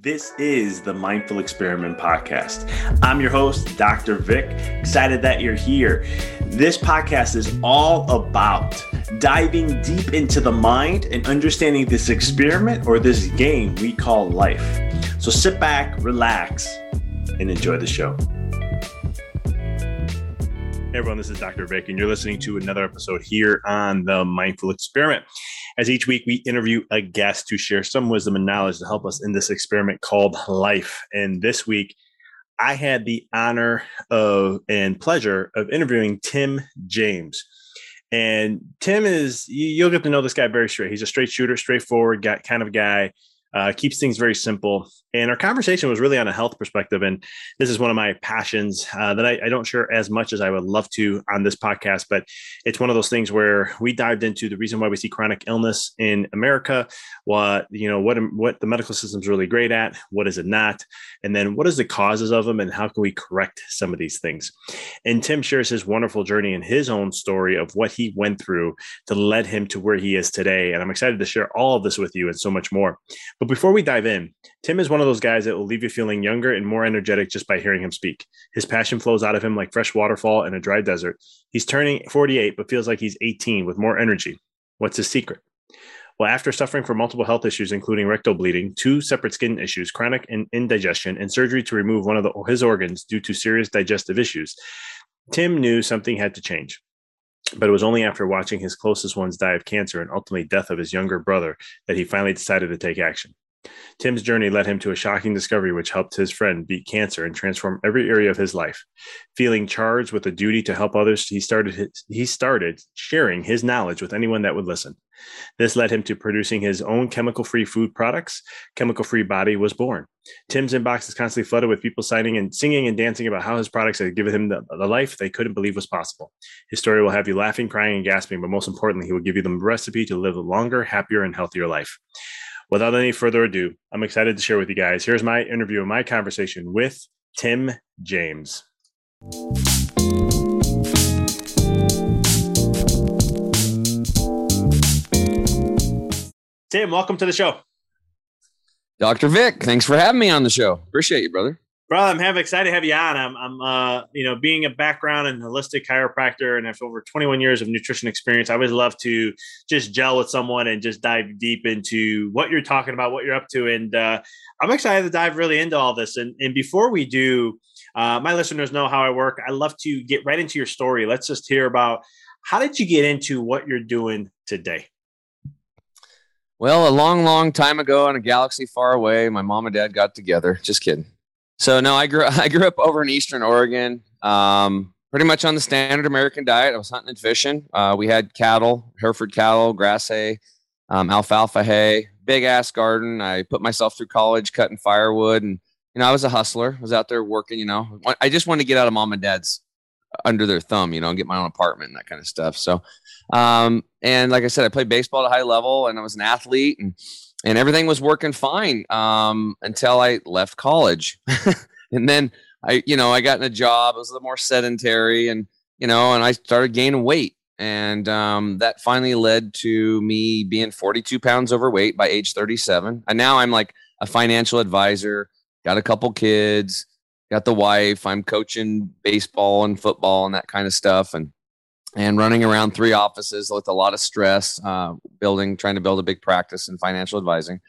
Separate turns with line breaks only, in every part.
This is the Mindful Experiment Podcast. I'm your host, Dr. Vic. Excited that you're here. This podcast is all about diving deep into the mind and understanding this experiment or this game we call life. So sit back, relax, and enjoy the show. Hey everyone, this is Dr. Vic, and you're listening to another episode here on the Mindful Experiment. As each week, we interview a guest to share some wisdom and knowledge to help us in this experiment called life. And this week, I had the honor of and pleasure of interviewing Tim James. And Tim is, you'll get to know this guy very straight. He's a straight shooter, straightforward guy, kind of guy uh, keeps things very simple. And our conversation was really on a health perspective. And this is one of my passions uh, that I, I, don't share as much as I would love to on this podcast. But it's one of those things where we dived into the reason why we see chronic illness in America, what you know, what what the medical system is really great at, what is it not, and then what is the causes of them, and how can we correct some of these things. And Tim shares his wonderful journey and his own story of what he went through to lead him to where he is today. And I'm excited to share all of this with you and so much more. But before we dive in, Tim is one of those guys that will leave you feeling younger and more energetic just by hearing him speak. His passion flows out of him like fresh waterfall in a dry desert. He's turning 48, but feels like he's 18 with more energy. What's his secret? Well, after suffering from multiple health issues, including rectal bleeding, two separate skin issues, chronic indigestion, and surgery to remove one of the, his organs due to serious digestive issues, Tim knew something had to change. But it was only after watching his closest ones die of cancer and ultimately death of his younger brother that he finally decided to take action. Tim's journey led him to a shocking discovery which helped his friend beat cancer and transform every area of his life. Feeling charged with a duty to help others, he started his, he started sharing his knowledge with anyone that would listen. This led him to producing his own chemical-free food products. Chemical-free Body was born. Tim's inbox is constantly flooded with people signing and singing and dancing about how his products had given him the, the life they couldn't believe was possible. His story will have you laughing, crying, and gasping, but most importantly, he will give you the recipe to live a longer, happier, and healthier life without any further ado, I'm excited to share with you guys. Here's my interview and my conversation with Tim James. Tim, welcome to the show.
Dr. Vic, thanks for having me on the show. Appreciate you, brother.
Bro, I'm excited to have you on. I'm, I'm uh, you know, being a background in holistic chiropractor and have over 21 years of nutrition experience. I always love to just gel with someone and just dive deep into what you're talking about, what you're up to, and uh, I'm excited to dive really into all this. And and before we do, uh, my listeners know how I work. I love to get right into your story. Let's just hear about how did you get into what you're doing today.
Well, a long, long time ago in a galaxy far away, my mom and dad got together. Just kidding. So no, I grew I grew up over in Eastern Oregon. Um, pretty much on the standard American diet. I was hunting and fishing. Uh, we had cattle, Hereford cattle, grass hay, um, alfalfa hay, big ass garden. I put myself through college cutting firewood, and you know I was a hustler. I was out there working. You know, I just wanted to get out of mom and dad's under their thumb, you know, and get my own apartment and that kind of stuff. So, um, and like I said, I played baseball at a high level, and I was an athlete, and and everything was working fine um, until I left college, and then I, you know, I got in a job. I was a little more sedentary, and you know, and I started gaining weight, and um, that finally led to me being 42 pounds overweight by age 37. And now I'm like a financial advisor, got a couple kids, got the wife. I'm coaching baseball and football and that kind of stuff, and and running around three offices with a lot of stress, uh, building, trying to build a big practice in financial advising.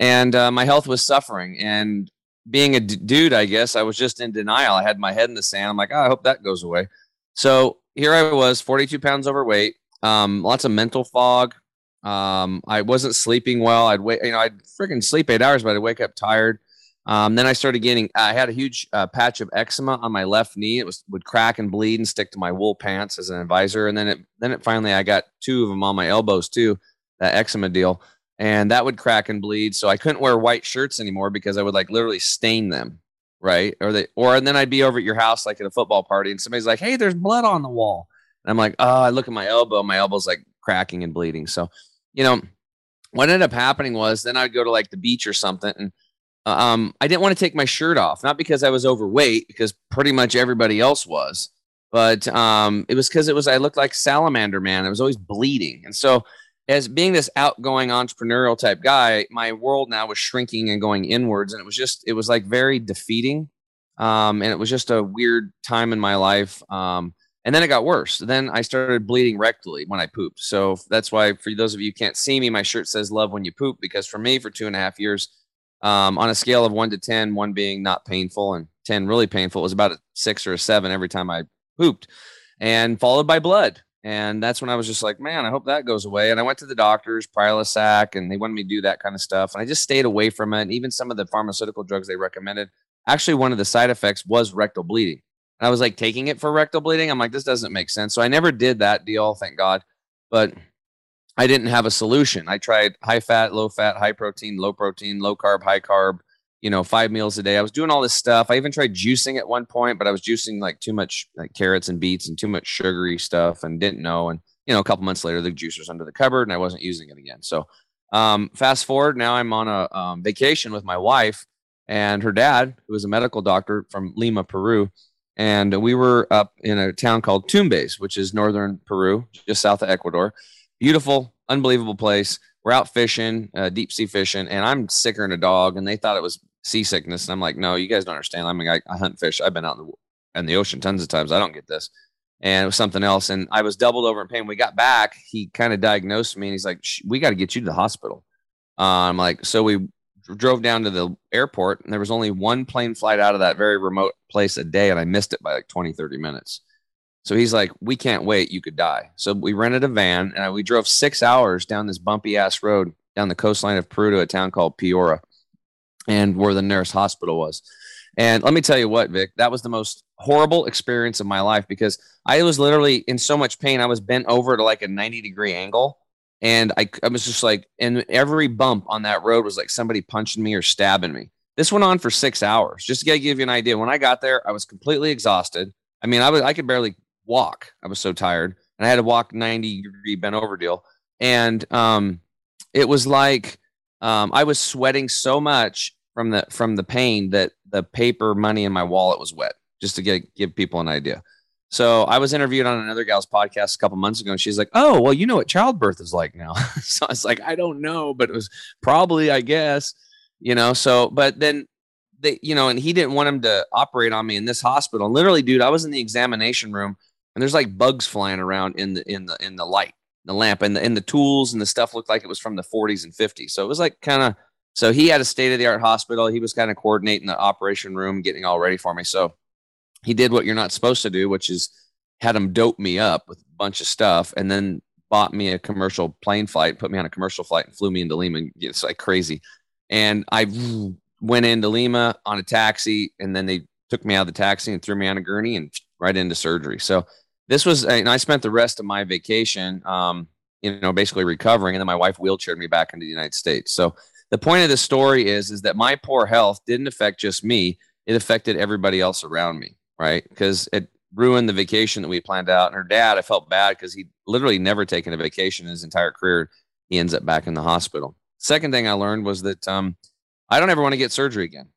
And uh, my health was suffering. And being a d- dude, I guess I was just in denial. I had my head in the sand. I'm like, oh, I hope that goes away. So here I was, 42 pounds overweight, um, lots of mental fog. Um, I wasn't sleeping well. I'd wait, you know, I'd freaking sleep eight hours, but I'd wake up tired. Um, then I started getting, I had a huge uh, patch of eczema on my left knee. It was would crack and bleed and stick to my wool pants as an advisor. And then it, then it finally, I got two of them on my elbows too, that eczema deal and that would crack and bleed. So I couldn't wear white shirts anymore because I would like literally stain them, right? Or they, or and then I'd be over at your house like at a football party, and somebody's like, "Hey, there's blood on the wall," and I'm like, "Oh," I look at my elbow, my elbow's like cracking and bleeding. So, you know, what ended up happening was then I'd go to like the beach or something, and um, I didn't want to take my shirt off, not because I was overweight, because pretty much everybody else was, but um, it was because it was I looked like Salamander Man. I was always bleeding, and so as being this outgoing entrepreneurial type guy, my world now was shrinking and going inwards. And it was just, it was like very defeating. Um, and it was just a weird time in my life. Um, and then it got worse. Then I started bleeding rectally when I pooped. So that's why, for those of you can't see me, my shirt says "Love when you poop" because for me, for two and a half years, um, on a scale of one to ten, one being not painful and ten really painful, it was about a six or a seven every time I pooped, and followed by blood. And that's when I was just like, man, I hope that goes away. And I went to the doctors, Prilosec, and they wanted me to do that kind of stuff. And I just stayed away from it. And even some of the pharmaceutical drugs they recommended, actually, one of the side effects was rectal bleeding. And I was like taking it for rectal bleeding. I'm like, this doesn't make sense. So I never did that deal, thank God. But I didn't have a solution. I tried high fat, low fat, high protein, low protein, low carb, high carb, you know, five meals a day. I was doing all this stuff. I even tried juicing at one point, but I was juicing like too much like carrots and beets and too much sugary stuff and didn't know. And, you know, a couple months later, the juice was under the cupboard and I wasn't using it again. So, um, fast forward, now I'm on a um, vacation with my wife and her dad, who is a medical doctor from Lima, Peru. And we were up in a town called Tumbes, which is northern Peru, just south of Ecuador. Beautiful, unbelievable place. We're out fishing, uh, deep sea fishing, and I'm sicker than a dog. And they thought it was seasickness. And I'm like, no, you guys don't understand. I mean, I, I hunt fish. I've been out in the, in the ocean tons of times. I don't get this. And it was something else. And I was doubled over in pain. We got back. He kind of diagnosed me and he's like, we got to get you to the hospital. Uh, I'm like, so we drove down to the airport and there was only one plane flight out of that very remote place a day. And I missed it by like 20, 30 minutes. So he's like, we can't wait. You could die. So we rented a van and we drove six hours down this bumpy ass road down the coastline of Peru to a town called Piura and where the nearest hospital was. And let me tell you what, Vic, that was the most horrible experience of my life because I was literally in so much pain. I was bent over to like a 90 degree angle. And I, I was just like, and every bump on that road was like somebody punching me or stabbing me. This went on for six hours. Just to give you an idea, when I got there, I was completely exhausted. I mean, I was I could barely walk. I was so tired, and I had to walk 90 degree bent over deal. And um, it was like um, I was sweating so much from the from the pain that the paper money in my wallet was wet. Just to get give people an idea. So I was interviewed on another gal's podcast a couple months ago, and she's like, "Oh, well, you know what childbirth is like now." so I was like, "I don't know, but it was probably, I guess, you know." So, but then they, you know, and he didn't want him to operate on me in this hospital. Literally, dude, I was in the examination room, and there's like bugs flying around in the in the in the light the lamp and the, and the tools and the stuff looked like it was from the 40s and 50s. So it was like kind of, so he had a state of the art hospital. He was kind of coordinating the operation room, getting all ready for me. So he did what you're not supposed to do, which is had him dope me up with a bunch of stuff and then bought me a commercial plane flight, put me on a commercial flight, and flew me into Lima. It's like crazy. And I went into Lima on a taxi, and then they took me out of the taxi and threw me on a gurney and right into surgery. So this was, and I spent the rest of my vacation, um, you know, basically recovering, and then my wife wheelchaired me back into the United States. So the point of the story is, is that my poor health didn't affect just me; it affected everybody else around me, right? Because it ruined the vacation that we planned out. And her dad, I felt bad because he literally never taken a vacation in his entire career. He ends up back in the hospital. Second thing I learned was that um, I don't ever want to get surgery again.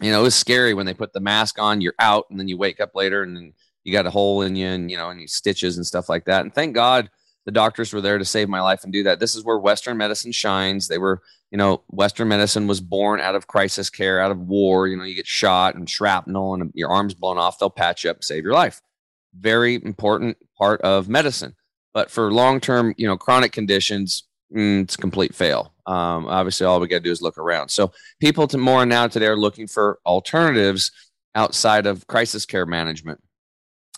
You know, it was scary when they put the mask on, you're out, and then you wake up later and you got a hole in you and, you know, and you stitches and stuff like that. And thank God the doctors were there to save my life and do that. This is where Western medicine shines. They were, you know, Western medicine was born out of crisis care, out of war. You know, you get shot and shrapnel and your arm's blown off, they'll patch you up, save your life. Very important part of medicine. But for long term, you know, chronic conditions, mm, it's complete fail. Um, obviously, all we got to do is look around. So people to more now today are looking for alternatives outside of crisis care management.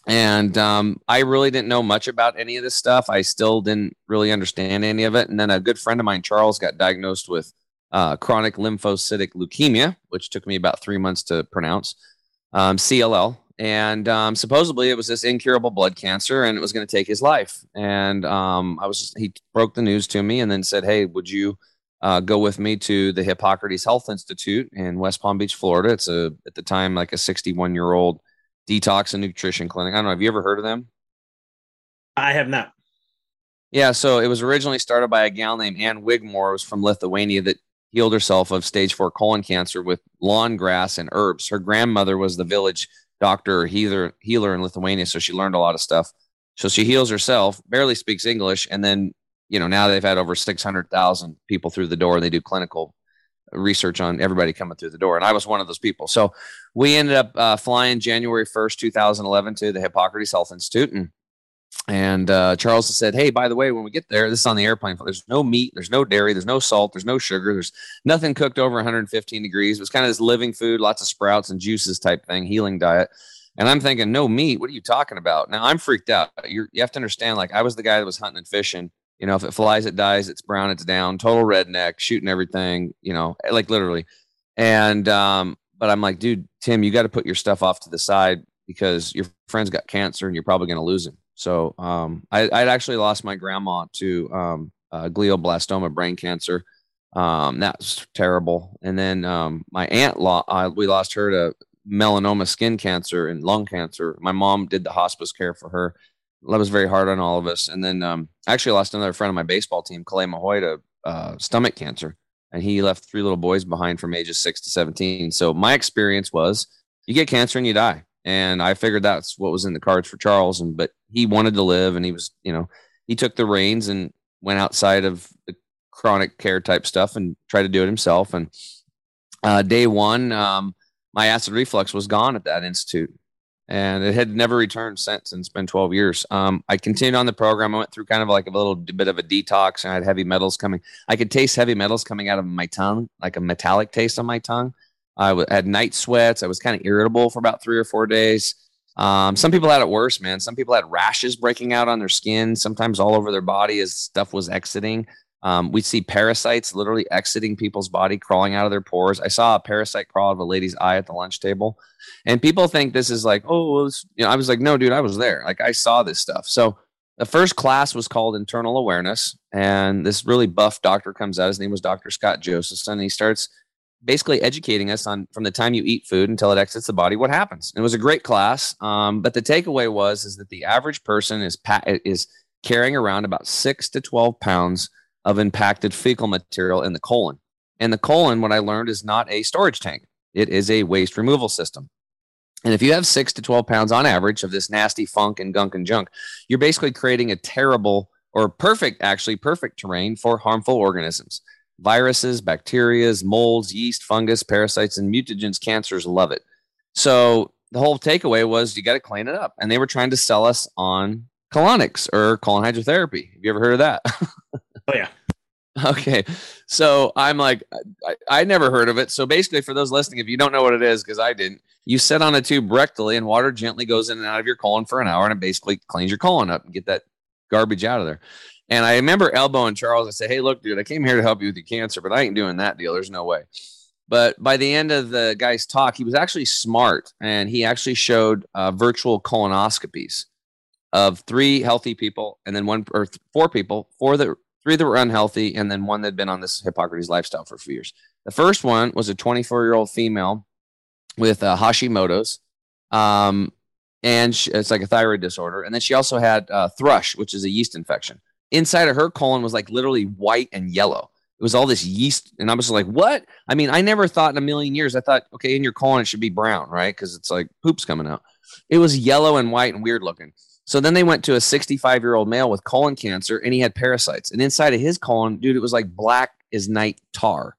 And um, I really didn't know much about any of this stuff. I still didn't really understand any of it. And then a good friend of mine, Charles, got diagnosed with uh, chronic lymphocytic leukemia, which took me about three months to pronounce, um, CLL. And um, supposedly it was this incurable blood cancer and it was going to take his life. And um, I was, he broke the news to me and then said, Hey, would you uh, go with me to the Hippocrates Health Institute in West Palm Beach, Florida? It's a, at the time, like a 61 year old detox and nutrition clinic. I don't know. Have you ever heard of them?
I have not.
Yeah, so it was originally started by a gal named Ann Wigmore, was from Lithuania that healed herself of stage four colon cancer with lawn grass and herbs. Her grandmother was the village doctor or healer healer in Lithuania, so she learned a lot of stuff. So she heals herself, barely speaks English, and then you know now they've had over six hundred thousand people through the door. They do clinical research on everybody coming through the door, and I was one of those people. So we ended up uh, flying January first, two thousand eleven, to the Hippocrates Health Institute, and and uh, Charles said, "Hey, by the way, when we get there, this is on the airplane. There's no meat, there's no dairy, there's no salt, there's no sugar, there's nothing cooked over 115 degrees. It was kind of this living food, lots of sprouts and juices type thing, healing diet." And I'm thinking, "No meat? What are you talking about?" Now I'm freaked out. You're, you have to understand, like I was the guy that was hunting and fishing. You know, if it flies, it dies. It's brown, it's down. Total redneck, shooting everything. You know, like literally. And um, but I'm like, dude, Tim, you got to put your stuff off to the side because your friend's got cancer and you're probably going to lose him. So um, I, would actually lost my grandma to um, uh, glioblastoma, brain cancer. Um, that was terrible. And then um, my aunt, lo- uh, we lost her to melanoma, skin cancer, and lung cancer. My mom did the hospice care for her. That was very hard on all of us. And then um, I actually lost another friend of my baseball team, Clay Mahoy, to uh, stomach cancer. And he left three little boys behind from ages six to 17. So my experience was you get cancer and you die and I figured that's what was in the cards for Charles. And but he wanted to live, and he was, you know, he took the reins and went outside of the chronic care type stuff and tried to do it himself. And uh, day one, um, my acid reflux was gone at that institute, and it had never returned since. And it's been 12 years. Um, I continued on the program. I went through kind of like a little bit of a detox, and I had heavy metals coming. I could taste heavy metals coming out of my tongue, like a metallic taste on my tongue. I had night sweats. I was kind of irritable for about three or four days. Um, some people had it worse, man. Some people had rashes breaking out on their skin, sometimes all over their body as stuff was exiting. Um, we see parasites literally exiting people's body, crawling out of their pores. I saw a parasite crawl out of a lady's eye at the lunch table, and people think this is like, oh, you know, I was like, no, dude, I was there. Like I saw this stuff. So the first class was called internal awareness, and this really buff doctor comes out. His name was Dr. Scott Josephson. And he starts basically educating us on from the time you eat food until it exits the body what happens. It was a great class, um, but the takeaway was is that the average person is pa- is carrying around about six to twelve pounds of impacted fecal material in the colon. And the colon, what I learned, is not a storage tank; it is a waste removal system. And if you have six to twelve pounds on average of this nasty funk and gunk and junk, you're basically creating a terrible or perfect, actually perfect terrain for harmful organisms. Viruses, bacterias, molds, yeast, fungus, parasites, and mutagens, cancers love it. So the whole takeaway was you got to clean it up. And they were trying to sell us on colonics or colon hydrotherapy. Have you ever heard of that?
oh, yeah.
Okay. So I'm like, I, I, never heard of it. So basically, for those listening, if you don't know what it is, because I didn't, you sit on a tube rectally and water gently goes in and out of your colon for an hour and it basically cleans your colon up and get that garbage out of there. And I remember elbowing Charles. I said, "Hey, look, dude, I came here to help you with your cancer, but I ain't doing that deal. There's no way." But by the end of the guy's talk, he was actually smart, and he actually showed uh, virtual colonoscopies of three healthy people, and then one or th- four people, four that three that were unhealthy, and then one that had been on this Hippocrates lifestyle for a few years. The first one was a 24 year old female with uh, Hashimoto's. Um, and she, it's like a thyroid disorder. And then she also had uh, thrush, which is a yeast infection. Inside of her colon was like literally white and yellow. It was all this yeast, and I was like, "What?" I mean, I never thought in a million years. I thought, okay, in your colon it should be brown, right? Because it's like poop's coming out. It was yellow and white and weird looking. So then they went to a 65 year old male with colon cancer, and he had parasites. And inside of his colon, dude, it was like black as night tar,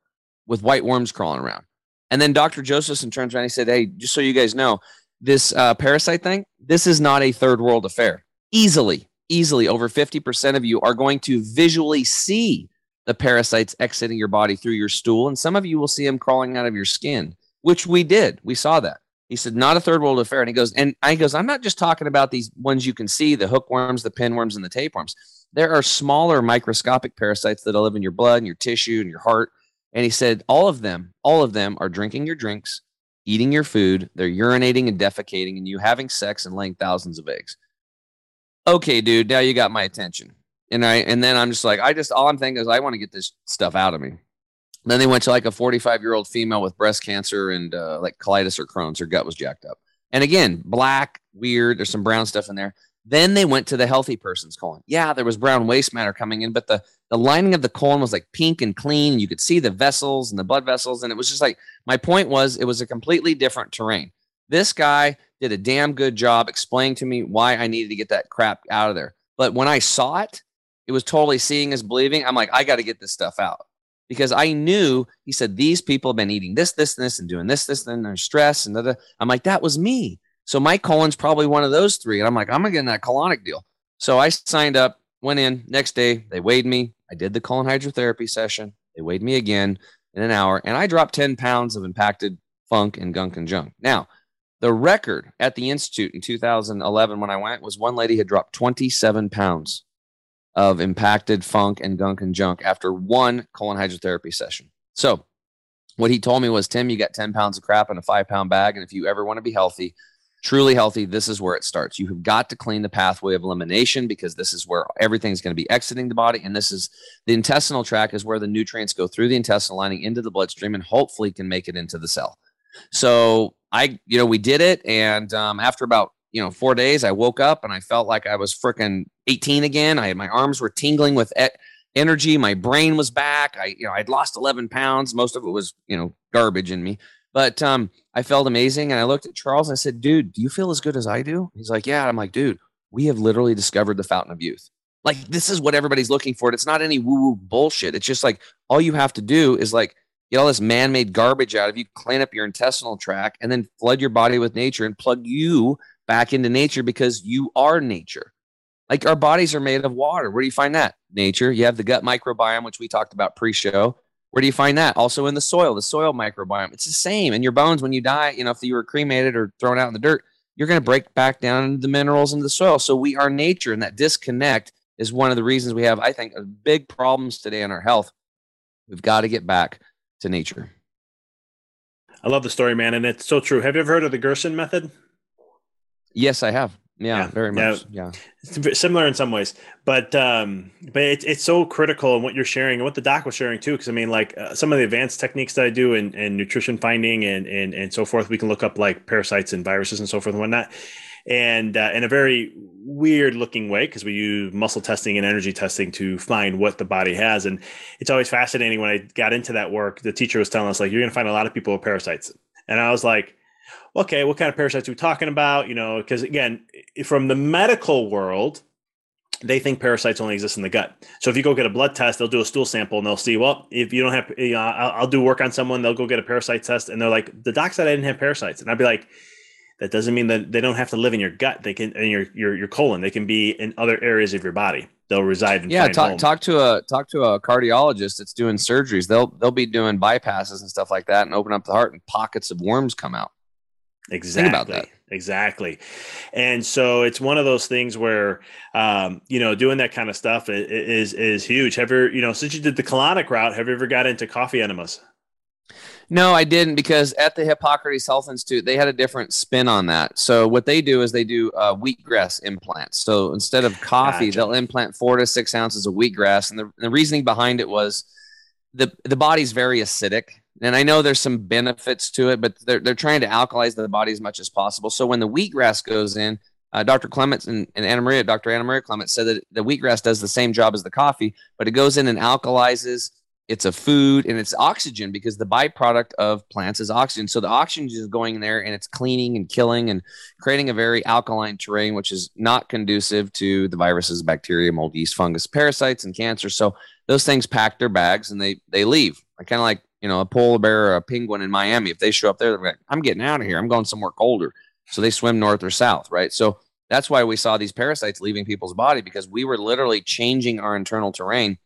with white worms crawling around. And then Dr. Josephson turns around and he said, "Hey, just so you guys know, this uh, parasite thing, this is not a third world affair. Easily, easily, over 50% of you are going to visually see the parasites exiting your body through your stool. And some of you will see them crawling out of your skin, which we did. We saw that. He said, not a third world affair. And he goes, and I goes, I'm not just talking about these ones you can see, the hookworms, the pinworms, and the tapeworms. There are smaller microscopic parasites that live in your blood and your tissue and your heart. And he said, all of them, all of them are drinking your drinks, eating your food, they're urinating and defecating, and you having sex and laying thousands of eggs. Okay, dude, now you got my attention. And I and then I'm just like, I just all I'm thinking is I want to get this stuff out of me. Then they went to like a 45 year old female with breast cancer and uh, like colitis or Crohn's. Her gut was jacked up. And again, black, weird. There's some brown stuff in there. Then they went to the healthy person's colon. Yeah, there was brown waste matter coming in, but the the lining of the colon was like pink and clean. You could see the vessels and the blood vessels, and it was just like my point was it was a completely different terrain. This guy did a damn good job explaining to me why I needed to get that crap out of there. But when I saw it, it was totally seeing is believing. I'm like, I got to get this stuff out because I knew he said these people have been eating this, this, and this, and doing this, this, and there's stress and other. I'm like, that was me. So my colon's probably one of those three. And I'm like, I'm gonna get in that colonic deal. So I signed up, went in next day, they weighed me. I did the colon hydrotherapy session. They weighed me again in an hour, and I dropped 10 pounds of impacted funk and gunk and junk. Now, the record at the Institute in 2011 when I went was one lady had dropped 27 pounds of impacted funk and gunk and junk after one colon hydrotherapy session. So, what he told me was, Tim, you got 10 pounds of crap in a five pound bag. And if you ever want to be healthy, truly healthy, this is where it starts. You have got to clean the pathway of elimination because this is where everything's going to be exiting the body. And this is the intestinal tract is where the nutrients go through the intestinal lining into the bloodstream and hopefully can make it into the cell. So I, you know, we did it. And um, after about you know, four days, I woke up and I felt like I was freaking 18 again. I my arms were tingling with energy. My brain was back. I, you know, I'd lost 11 pounds. Most of it was, you know, garbage in me. But um, I felt amazing. And I looked at Charles and I said, dude, do you feel as good as I do? He's like, yeah. I'm like, dude, we have literally discovered the fountain of youth. Like, this is what everybody's looking for. It's not any woo woo bullshit. It's just like all you have to do is like get all this man made garbage out of you, clean up your intestinal tract, and then flood your body with nature and plug you back into nature because you are nature. Like our bodies are made of water. Where do you find that? Nature. You have the gut microbiome, which we talked about pre show. Where do you find that? Also in the soil, the soil microbiome. It's the same. In your bones, when you die, you know, if you were cremated or thrown out in the dirt, you're going to break back down into the minerals into the soil. So we are nature, and that disconnect is one of the reasons we have, I think, big problems today in our health. We've got to get back to nature.
I love the story, man, and it's so true. Have you ever heard of the Gerson method?
Yes, I have. Yeah, yeah, very much. Yeah.
yeah. Similar in some ways, but um, but it's it's so critical in what you're sharing and what the doc was sharing too. Because I mean, like uh, some of the advanced techniques that I do and and nutrition finding and and and so forth, we can look up like parasites and viruses and so forth and whatnot, and uh, in a very weird looking way because we use muscle testing and energy testing to find what the body has. And it's always fascinating when I got into that work. The teacher was telling us like you're going to find a lot of people with parasites, and I was like okay, what kind of parasites are we talking about? You know, because again, from the medical world, they think parasites only exist in the gut. So if you go get a blood test, they'll do a stool sample and they'll see, well, if you don't have, you know, I'll, I'll do work on someone, they'll go get a parasite test, and they're like, the doc said I didn't have parasites, and I'd be like, that doesn't mean that they don't have to live in your gut. They can in your your your colon. They can be in other areas of your body. They'll reside in.
Your Yeah, talk home. talk to a talk to a cardiologist that's doing surgeries. They'll they'll be doing bypasses and stuff like that, and open up the heart, and pockets of worms come out.
Exactly. Exactly. And so it's one of those things where, um, you know, doing that kind of stuff is, is huge. Have you, you know, since you did the colonic route, have you ever got into coffee enemas?
No, I didn't because at the Hippocrates Health Institute, they had a different spin on that. So what they do is they do uh, wheatgrass implants. So instead of coffee, gotcha. they'll implant four to six ounces of wheatgrass. And the, the reasoning behind it was the the body's very acidic and I know there's some benefits to it, but they're, they're trying to alkalize the body as much as possible. So when the wheatgrass goes in, uh, Dr. Clements and, and Anna Maria, Dr. Anna Maria Clements said that the wheatgrass does the same job as the coffee, but it goes in and alkalizes. It's a food and it's oxygen because the byproduct of plants is oxygen. So the oxygen is going there and it's cleaning and killing and creating a very alkaline terrain, which is not conducive to the viruses, bacteria, mold, yeast, fungus, parasites, and cancer. So those things pack their bags and they they leave. I kind of like you know, a polar bear or a penguin in Miami, if they show up there, they're like, I'm getting out of here. I'm going somewhere colder. So they swim north or south, right? So that's why we saw these parasites leaving people's body because we were literally changing our internal terrain.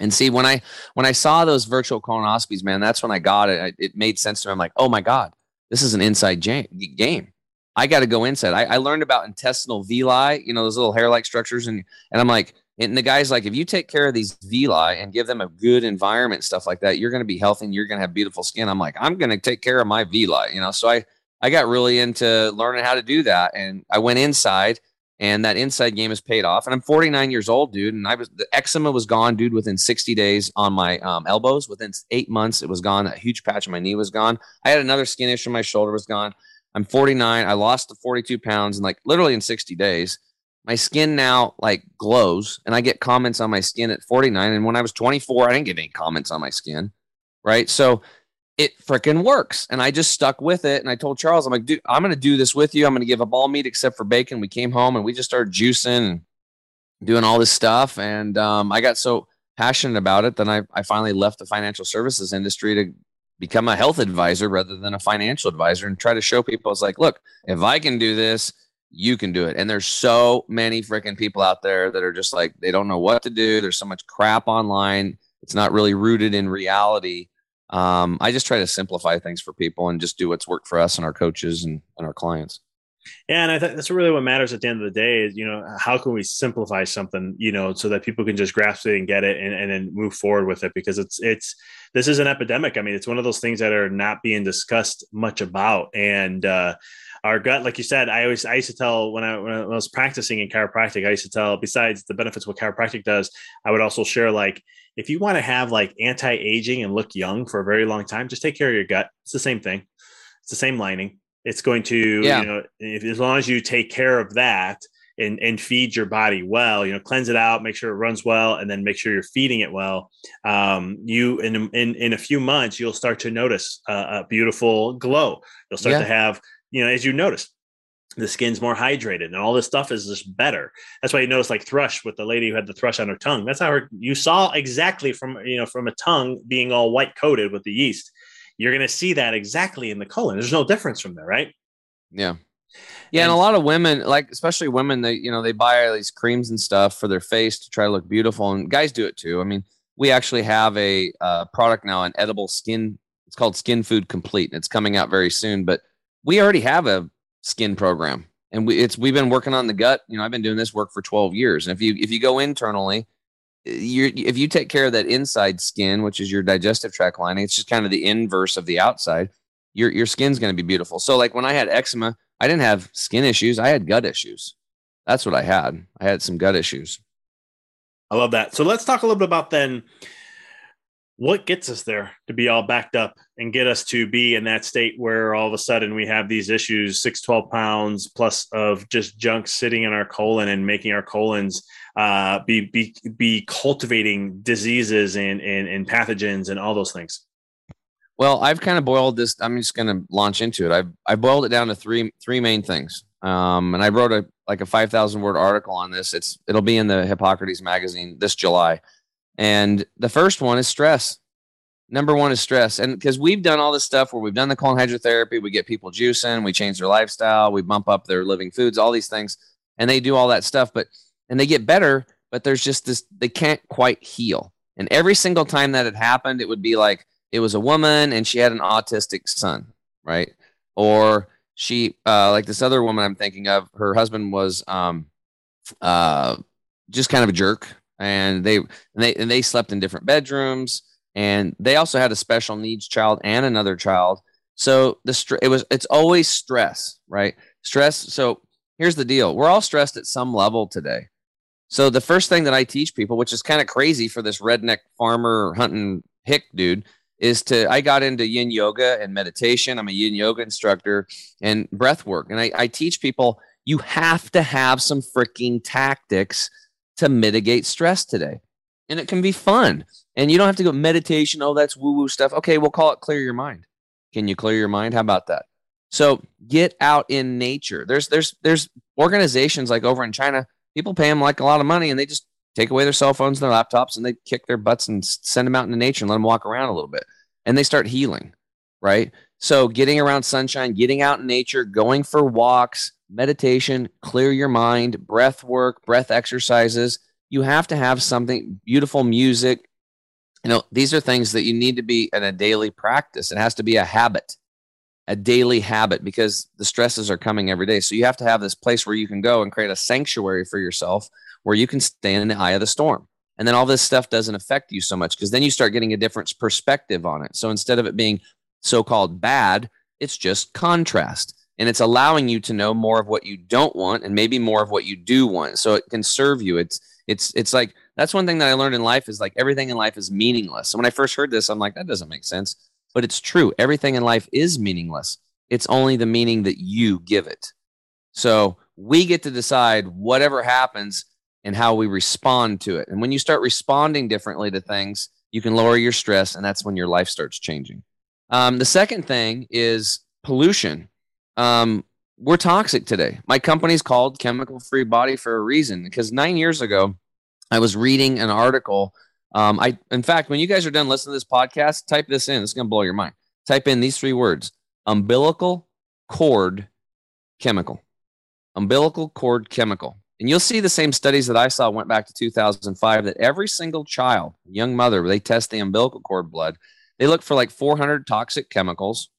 And see, when I when I saw those virtual colonoscopies, man, that's when I got it. It made sense to me. I'm like, oh my god, this is an inside game. I got to go inside. I, I learned about intestinal villi, you know, those little hair-like structures, and and I'm like, and the guy's like, if you take care of these villi and give them a good environment, stuff like that, you're going to be healthy and you're going to have beautiful skin. I'm like, I'm going to take care of my villi, you know? So I, I got really into learning how to do that. And I went inside and that inside game has paid off. And I'm 49 years old, dude. And I was, the eczema was gone, dude, within 60 days on my um, elbows. Within eight months, it was gone. That huge patch on my knee was gone. I had another skin issue. My shoulder was gone. I'm 49. I lost the 42 pounds and like literally in 60 days my skin now like glows and I get comments on my skin at 49. And when I was 24, I didn't get any comments on my skin. Right. So it freaking works. And I just stuck with it. And I told Charles, I'm like, dude, I'm going to do this with you. I'm going to give up all meat except for bacon. We came home and we just started juicing and doing all this stuff. And um, I got so passionate about it. Then I, I finally left the financial services industry to become a health advisor rather than a financial advisor and try to show people it's like, look, if I can do this, you can do it. And there's so many freaking people out there that are just like, they don't know what to do. There's so much crap online. It's not really rooted in reality. Um, I just try to simplify things for people and just do what's worked for us and our coaches and, and our clients.
Yeah, and I think that's really what matters at the end of the day is, you know, how can we simplify something, you know, so that people can just grasp it and get it and, and then move forward with it because it's it's this is an epidemic. I mean, it's one of those things that are not being discussed much about. And uh our gut, like you said, I always I used to tell when I when I was practicing in chiropractic, I used to tell besides the benefits what chiropractic does, I would also share like if you want to have like anti-aging and look young for a very long time, just take care of your gut. It's the same thing. It's the same lining. It's going to, yeah. you know, if, as long as you take care of that and, and feed your body well, you know, cleanse it out, make sure it runs well, and then make sure you're feeding it well. Um, you in, in, in a few months, you'll start to notice a, a beautiful glow. You'll start yeah. to have you know, as you notice, the skin's more hydrated and all this stuff is just better. That's why you notice like thrush with the lady who had the thrush on her tongue. That's how her, you saw exactly from, you know, from a tongue being all white coated with the yeast. You're going to see that exactly in the colon. There's no difference from there, right?
Yeah. Yeah, and, and, a lot of women, like especially women, they you know they buy all these creams and stuff for their face to try to look beautiful, and guys do it too. I mean, we actually have a uh, product now, an edible skin. It's called Skin Food Complete, and it's coming out very soon. But we already have a skin program and we, it's we've been working on the gut you know i've been doing this work for 12 years and if you if you go internally you if you take care of that inside skin which is your digestive tract lining it's just kind of the inverse of the outside your your skin's going to be beautiful. So like when i had eczema i didn't have skin issues i had gut issues. That's what i had. I had some gut issues.
I love that. So let's talk a little bit about then what gets us there to be all backed up and get us to be in that state where all of a sudden we have these issues 6 12 pounds plus of just junk sitting in our colon and making our colons uh, be, be be cultivating diseases and, and and pathogens and all those things.
Well i've kind of boiled this i'm just going to launch into it. I've i boiled it down to three three main things. Um, and i wrote a like a 5000 word article on this. It's it'll be in the hippocrates magazine this july and the first one is stress. Number one is stress. And because we've done all this stuff where we've done the colon hydrotherapy, we get people juicing, we change their lifestyle, we bump up their living foods, all these things, and they do all that stuff, but and they get better, but there's just this, they can't quite heal. And every single time that it happened, it would be like it was a woman and she had an autistic son, right? Or she uh, like this other woman I'm thinking of. Her husband was um, uh, just kind of a jerk, and they and they and they slept in different bedrooms, and they also had a special needs child and another child. So the str- it was it's always stress, right? Stress. So here's the deal: we're all stressed at some level today. So the first thing that I teach people, which is kind of crazy for this redneck farmer hunting hick dude, is to I got into yin yoga and meditation. I'm a yin yoga instructor and breath work. And I, I teach people you have to have some freaking tactics to mitigate stress today. And it can be fun. And you don't have to go meditation. Oh, that's woo woo stuff. Okay, we'll call it clear your mind. Can you clear your mind? How about that? So get out in nature. There's there's there's organizations like over in China, people pay them like a lot of money and they just take away their cell phones and their laptops and they kick their butts and send them out into nature and let them walk around a little bit and they start healing right so getting around sunshine getting out in nature going for walks meditation clear your mind breath work breath exercises you have to have something beautiful music you know these are things that you need to be in a daily practice it has to be a habit a daily habit because the stresses are coming every day so you have to have this place where you can go and create a sanctuary for yourself where you can stand in the eye of the storm. And then all this stuff doesn't affect you so much because then you start getting a different perspective on it. So instead of it being so called bad, it's just contrast. And it's allowing you to know more of what you don't want and maybe more of what you do want. So it can serve you. It's it's it's like that's one thing that I learned in life is like everything in life is meaningless. So when I first heard this, I'm like, that doesn't make sense. But it's true. Everything in life is meaningless. It's only the meaning that you give it. So we get to decide whatever happens and how we respond to it. And when you start responding differently to things, you can lower your stress, and that's when your life starts changing. Um, the second thing is pollution. Um, we're toxic today. My company's called Chemical Free Body for a reason because nine years ago, I was reading an article. Um, I, in fact, when you guys are done listening to this podcast, type this in. It's going to blow your mind. Type in these three words: umbilical cord chemical. Umbilical cord chemical. And you'll see the same studies that I saw went back to 2005 that every single child, young mother, they test the umbilical cord blood, they look for like 400 toxic chemicals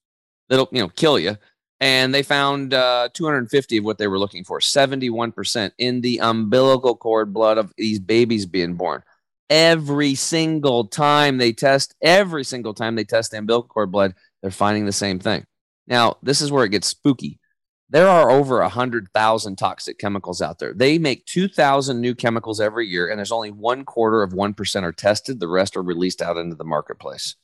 that'll you know kill you, and they found uh, 250 of what they were looking for, 71% in the umbilical cord blood of these babies being born. Every single time they test, every single time they test the umbilical cord blood, they're finding the same thing. Now, this is where it gets spooky there are over 100,000 toxic chemicals out there. They make 2,000 new chemicals every year, and there's only one quarter of 1% are tested. The rest are released out into the marketplace.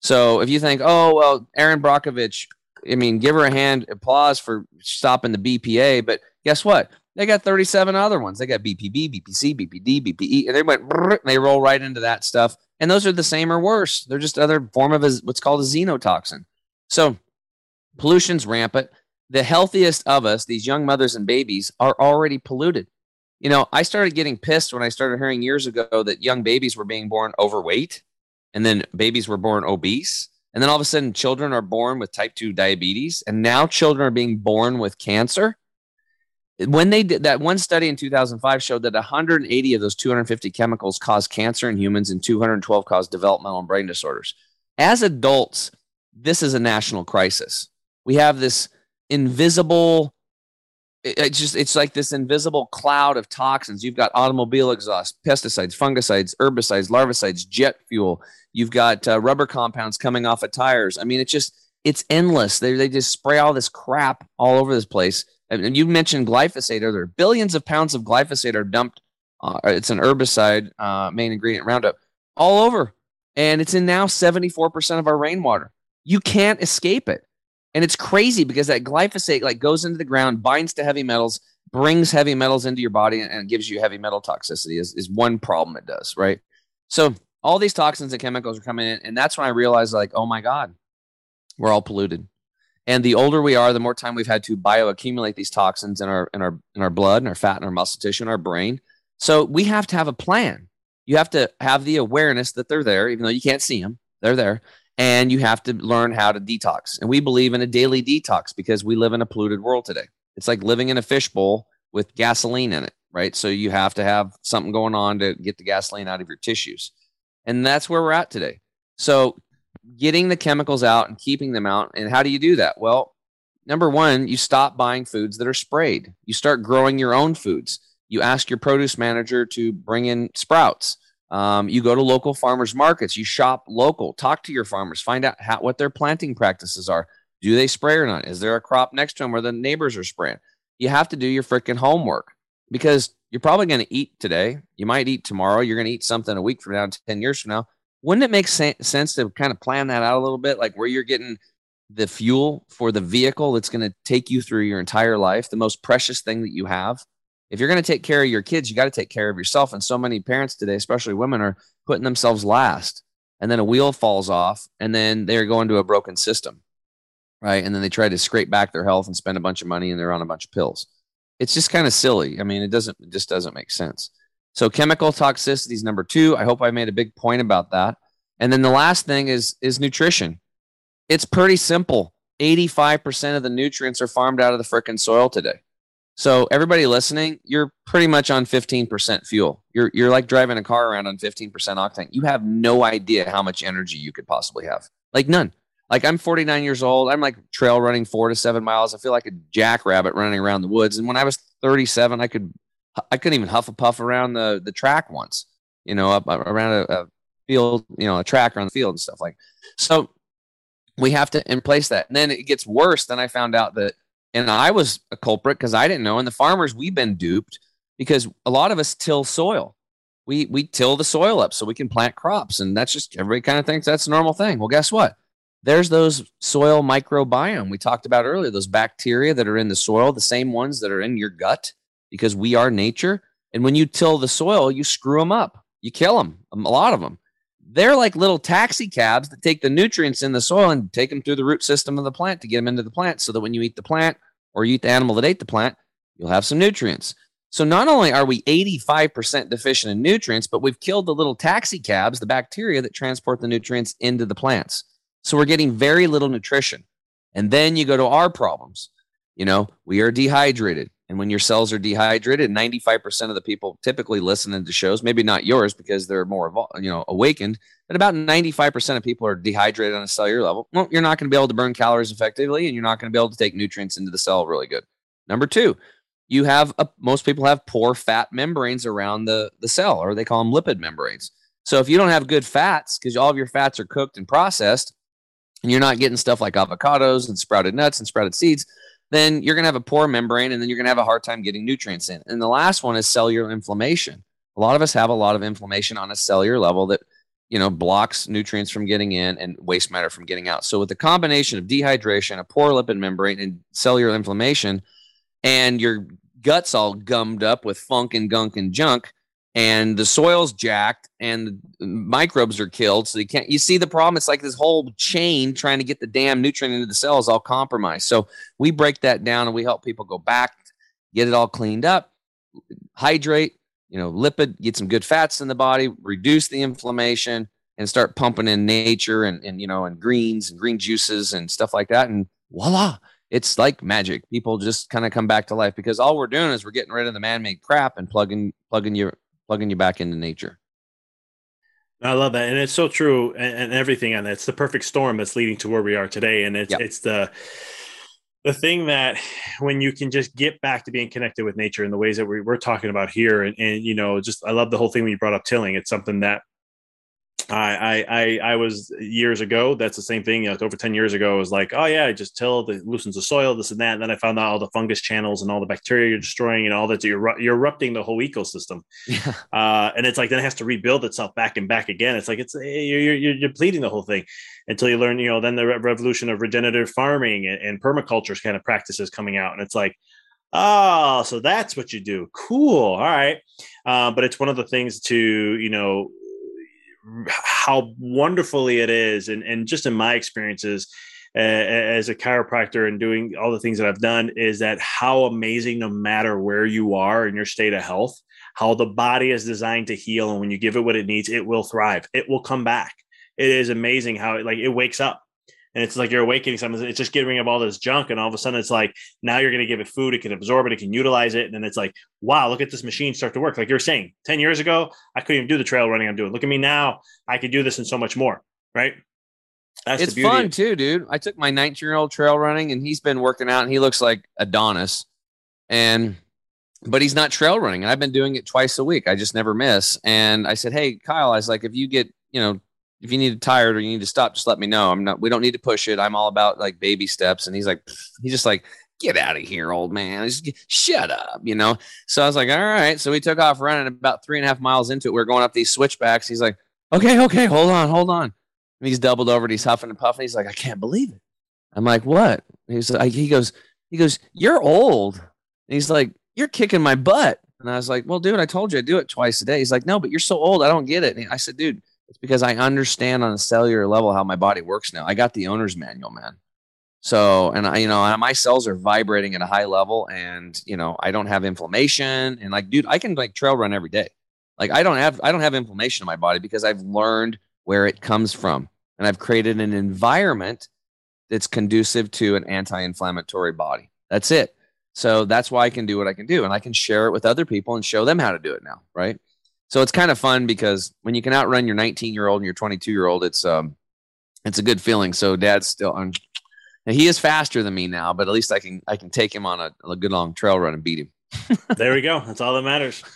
So if you think, oh, well, Erin Brockovich, I mean, give her a hand, applause for stopping the BPA. But guess what? They got 37 other ones. They got BPB, BPC, BPD, BPE, and they went, and they roll right into that stuff. And those are the same or worse. They're just other form of a, what's called a xenotoxin. So pollution's rampant the healthiest of us, these young mothers and babies, are already polluted. You know, I started getting pissed when I started hearing years ago that young babies were being born overweight and then babies were born obese. And then all of a sudden, children are born with type 2 diabetes. And now children are being born with cancer. When they did that one study in 2005 showed that 180 of those 250 chemicals cause cancer in humans and 212 cause developmental and brain disorders. As adults, this is a national crisis. We have this invisible it's just it's like this invisible cloud of toxins. You've got automobile exhaust pesticides fungicides herbicides larvicides jet fuel. You've got uh, rubber compounds coming off of tires. I mean it's just it's endless. They, they just spray all this crap all over this place. And you mentioned glyphosate earlier. Billions of pounds of glyphosate are dumped uh, it's an herbicide uh, main ingredient roundup all over. And it's in now 74% of our rainwater. You can't escape it and it's crazy because that glyphosate like goes into the ground, binds to heavy metals, brings heavy metals into your body, and gives you heavy metal toxicity. Is, is one problem it does, right? So all these toxins and chemicals are coming in, and that's when I realized, like, oh my god, we're all polluted. And the older we are, the more time we've had to bioaccumulate these toxins in our in our in our blood, and our fat, and our muscle tissue, and our brain. So we have to have a plan. You have to have the awareness that they're there, even though you can't see them. They're there, and you have to learn how to detox. And we believe in a daily detox because we live in a polluted world today. It's like living in a fishbowl with gasoline in it, right? So you have to have something going on to get the gasoline out of your tissues. And that's where we're at today. So getting the chemicals out and keeping them out. And how do you do that? Well, number one, you stop buying foods that are sprayed. You start growing your own foods. You ask your produce manager to bring in sprouts. Um, you go to local farmers markets. You shop local. Talk to your farmers. Find out how, what their planting practices are. Do they spray or not? Is there a crop next to them where the neighbors are spraying? You have to do your freaking homework because you're probably going to eat today. You might eat tomorrow. You're going to eat something a week from now, 10 years from now. Wouldn't it make sense to kind of plan that out a little bit? Like where you're getting the fuel for the vehicle that's going to take you through your entire life, the most precious thing that you have. If you're going to take care of your kids, you got to take care of yourself. And so many parents today, especially women, are putting themselves last. And then a wheel falls off, and then they're going to a broken system, right? And then they try to scrape back their health and spend a bunch of money, and they're on a bunch of pills. It's just kind of silly. I mean, it doesn't, it just doesn't make sense. So chemical toxicity is number two. I hope I made a big point about that. And then the last thing is is nutrition. It's pretty simple. 85% of the nutrients are farmed out of the frickin' soil today. So everybody listening, you're pretty much on 15% fuel. You're you're like driving a car around on 15% octane. You have no idea how much energy you could possibly have. Like none. Like I'm 49 years old. I'm like trail running 4 to 7 miles. I feel like a jackrabbit running around the woods. And when I was 37, I could I couldn't even huff a puff around the the track once. You know, up around a, a field, you know, a track around the field and stuff like. So we have to in place that. And then it gets worse. Then I found out that, and I was a culprit because I didn't know. And the farmers, we've been duped because a lot of us till soil. We we till the soil up so we can plant crops, and that's just everybody kind of thinks that's a normal thing. Well, guess what? There's those soil microbiome we talked about earlier. Those bacteria that are in the soil, the same ones that are in your gut, because we are nature. And when you till the soil, you screw them up. You kill them, a lot of them they're like little taxi cabs that take the nutrients in the soil and take them through the root system of the plant to get them into the plant so that when you eat the plant or you eat the animal that ate the plant, you'll have some nutrients. So not only are we 85% deficient in nutrients, but we've killed the little taxi cabs, the bacteria that transport the nutrients into the plants. So we're getting very little nutrition. And then you go to our problems. You know, we are dehydrated. And when your cells are dehydrated, 95% of the people typically listening to shows, maybe not yours because they're more, you know, awakened, but about 95% of people are dehydrated on a cellular level. Well, you're not going to be able to burn calories effectively and you're not going to be able to take nutrients into the cell really good. Number two, you have a, most people have poor fat membranes around the, the cell, or they call them lipid membranes. So if you don't have good fats, because all of your fats are cooked and processed, and you're not getting stuff like avocados and sprouted nuts and sprouted seeds, then you're going to have a poor membrane and then you're going to have a hard time getting nutrients in. And the last one is cellular inflammation. A lot of us have a lot of inflammation on a cellular level that, you know, blocks nutrients from getting in and waste matter from getting out. So with the combination of dehydration, a poor lipid membrane and cellular inflammation and your guts all gummed up with funk and gunk and junk, and the soil's jacked and the microbes are killed. So you can't, you see the problem? It's like this whole chain trying to get the damn nutrient into the cells all compromised. So we break that down and we help people go back, get it all cleaned up, hydrate, you know, lipid, get some good fats in the body, reduce the inflammation and start pumping in nature and, and, you know, and greens and green juices and stuff like that. And voila, it's like magic. People just kind of come back to life because all we're doing is we're getting rid of the man-made crap and plugging, plugging your plugging you back into nature.
I love that, and it's so true, and, and everything on it. It's the perfect storm that's leading to where we are today, and it's yep. it's the the thing that when you can just get back to being connected with nature in the ways that we, we're talking about here, and, and you know, just I love the whole thing when you brought up tilling. It's something that I, I, I was years ago. That's the same thing. Like over ten years ago, I was like, oh yeah, I just till it loosens the soil, this and that. And then I found out all the fungus channels and all the bacteria you're destroying and all that. You're you're erupting the whole ecosystem. Yeah. Uh, and it's like then it has to rebuild itself back and back again. It's like it's eh, you're you're, you're depleting the whole thing until you learn. You know, then the revolution of regenerative farming and, and permaculture kind of practices coming out, and it's like. Oh, so that's what you do. Cool. All right. Uh, but it's one of the things to, you know, how wonderfully it is, and and just in my experiences uh, as a chiropractor and doing all the things that I've done, is that how amazing, no matter where you are in your state of health, how the body is designed to heal, and when you give it what it needs, it will thrive. It will come back. It is amazing how it like it wakes up and it's like you're awakening something. It's just getting rid of all this junk, and all of a sudden it's like now you're going to give it food. It can absorb it. It can utilize it, and then it's like, wow, look at this machine start to work. Like you're saying, ten years ago, I couldn't even do the trail running I'm doing. Look at me now. I could do this and so much more. Right. That's
it's fun too, dude. I took my 19 year old trail running and he's been working out and he looks like Adonis. And but he's not trail running. And I've been doing it twice a week. I just never miss. And I said, Hey, Kyle, I was like, if you get, you know, if you need to tired or you need to stop, just let me know. I'm not, we don't need to push it. I'm all about like baby steps. And he's like, he's just like, get out of here, old man. Just shut up, you know? So I was like, all right. So we took off running about three and a half miles into it. We are going up these switchbacks. He's like, okay, okay, hold on, hold on. And he's doubled over and he's huffing and puffing. He's like, I can't believe it. I'm like, what? He's like, he goes, he goes, you're old. And he's like, you're kicking my butt. And I was like, well, dude, I told you I do it twice a day. He's like, no, but you're so old. I don't get it. And I said, dude, it's because I understand on a cellular level how my body works now. I got the owner's manual, man. So, and I, you know, my cells are vibrating at a high level and, you know, I don't have inflammation and like, dude, I can like trail run every day. Like I don't have, I don't have inflammation in my body because I've learned where it comes from and I've created an environment that's conducive to an anti-inflammatory body. That's it. So that's why I can do what I can do and I can share it with other people and show them how to do it now. Right. So it's kind of fun because when you can outrun your 19 year old and your 22 year old, it's, um, it's a good feeling. So dad's still on now, he is faster than me now, but at least I can I can take him on a, a good long trail run and beat him.
there we go. That's all that matters.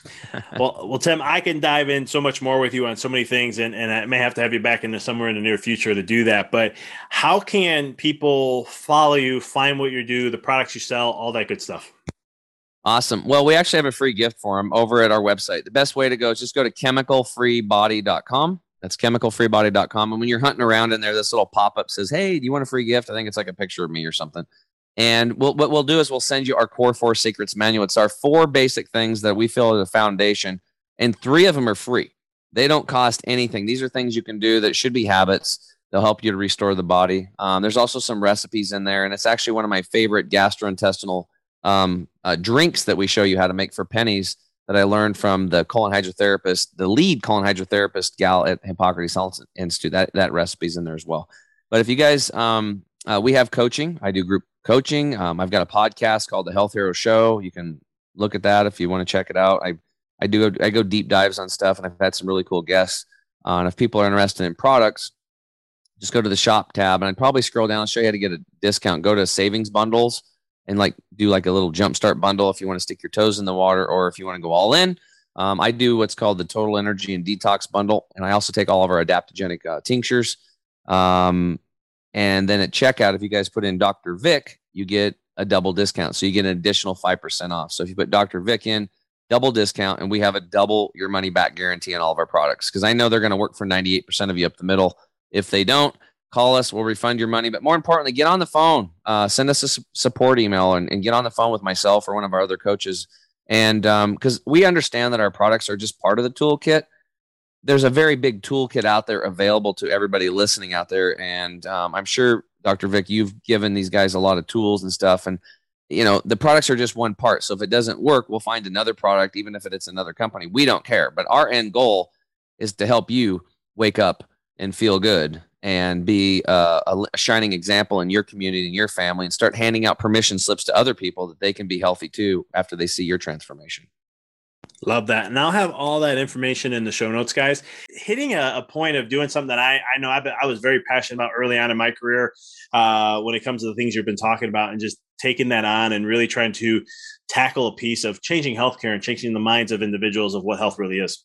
Well, well, Tim, I can dive in so much more with you on so many things, and, and I may have to have you back into somewhere in the near future to do that. But how can people follow you, find what you do, the products you sell, all that good stuff?
Awesome. Well, we actually have a free gift for them over at our website. The best way to go is just go to chemicalfreebody.com. That's chemicalfreebody.com. And when you're hunting around in there, this little pop up says, Hey, do you want a free gift? I think it's like a picture of me or something. And we'll, what we'll do is we'll send you our core four secrets manual. It's our four basic things that we feel are the foundation, and three of them are free. They don't cost anything. These are things you can do that should be habits. They'll help you to restore the body. Um, there's also some recipes in there, and it's actually one of my favorite gastrointestinal um, uh, drinks that we show you how to make for pennies that I learned from the colon hydrotherapist, the lead colon hydrotherapist gal at Hippocrates Health Institute. That that recipe's in there as well. But if you guys, um, uh, we have coaching. I do group coaching. Um, I've got a podcast called the Health Hero Show. You can look at that if you want to check it out. I I do I go deep dives on stuff, and I've had some really cool guests. Uh, and if people are interested in products, just go to the shop tab, and I'd probably scroll down and show you how to get a discount. Go to savings bundles and like do like a little jumpstart bundle if you want to stick your toes in the water or if you want to go all in. Um, I do what's called the total energy and detox bundle, and I also take all of our adaptogenic uh, tinctures. Um, and then at checkout, if you guys put in Dr. Vic, you get a double discount. So you get an additional 5% off. So if you put Dr. Vic in, double discount, and we have a double your money back guarantee on all of our products because I know they're going to work for 98% of you up the middle. If they don't, call us we'll refund your money. But more importantly get on the phone. Uh, send us a su- support email and, and, get on the phone with myself or one of our other coaches. And because um, we understand that our products are just part of the toolkit. There's a very big toolkit out there available to everybody listening out there. And um, i'm sure dr vic you've given these guys a lot of tools and stuff. And you know the products are just one part. So if it doesn't work we'll find another product even if it's another company. We don't care. But our end goal is to help you wake up and feel good and be uh, a, shining example in your community and your family and start handing out permission slips to other people that they can be healthy too after they see your transformation.
Love that. And I'll have all that information in the show notes, guys. Hitting a, a point of doing something that I, I know been, I was very passionate about early on in my career uh, when it comes to the things you've been talking about and just taking that on and really trying to tackle a piece of changing healthcare and changing the minds of individuals of what health really is.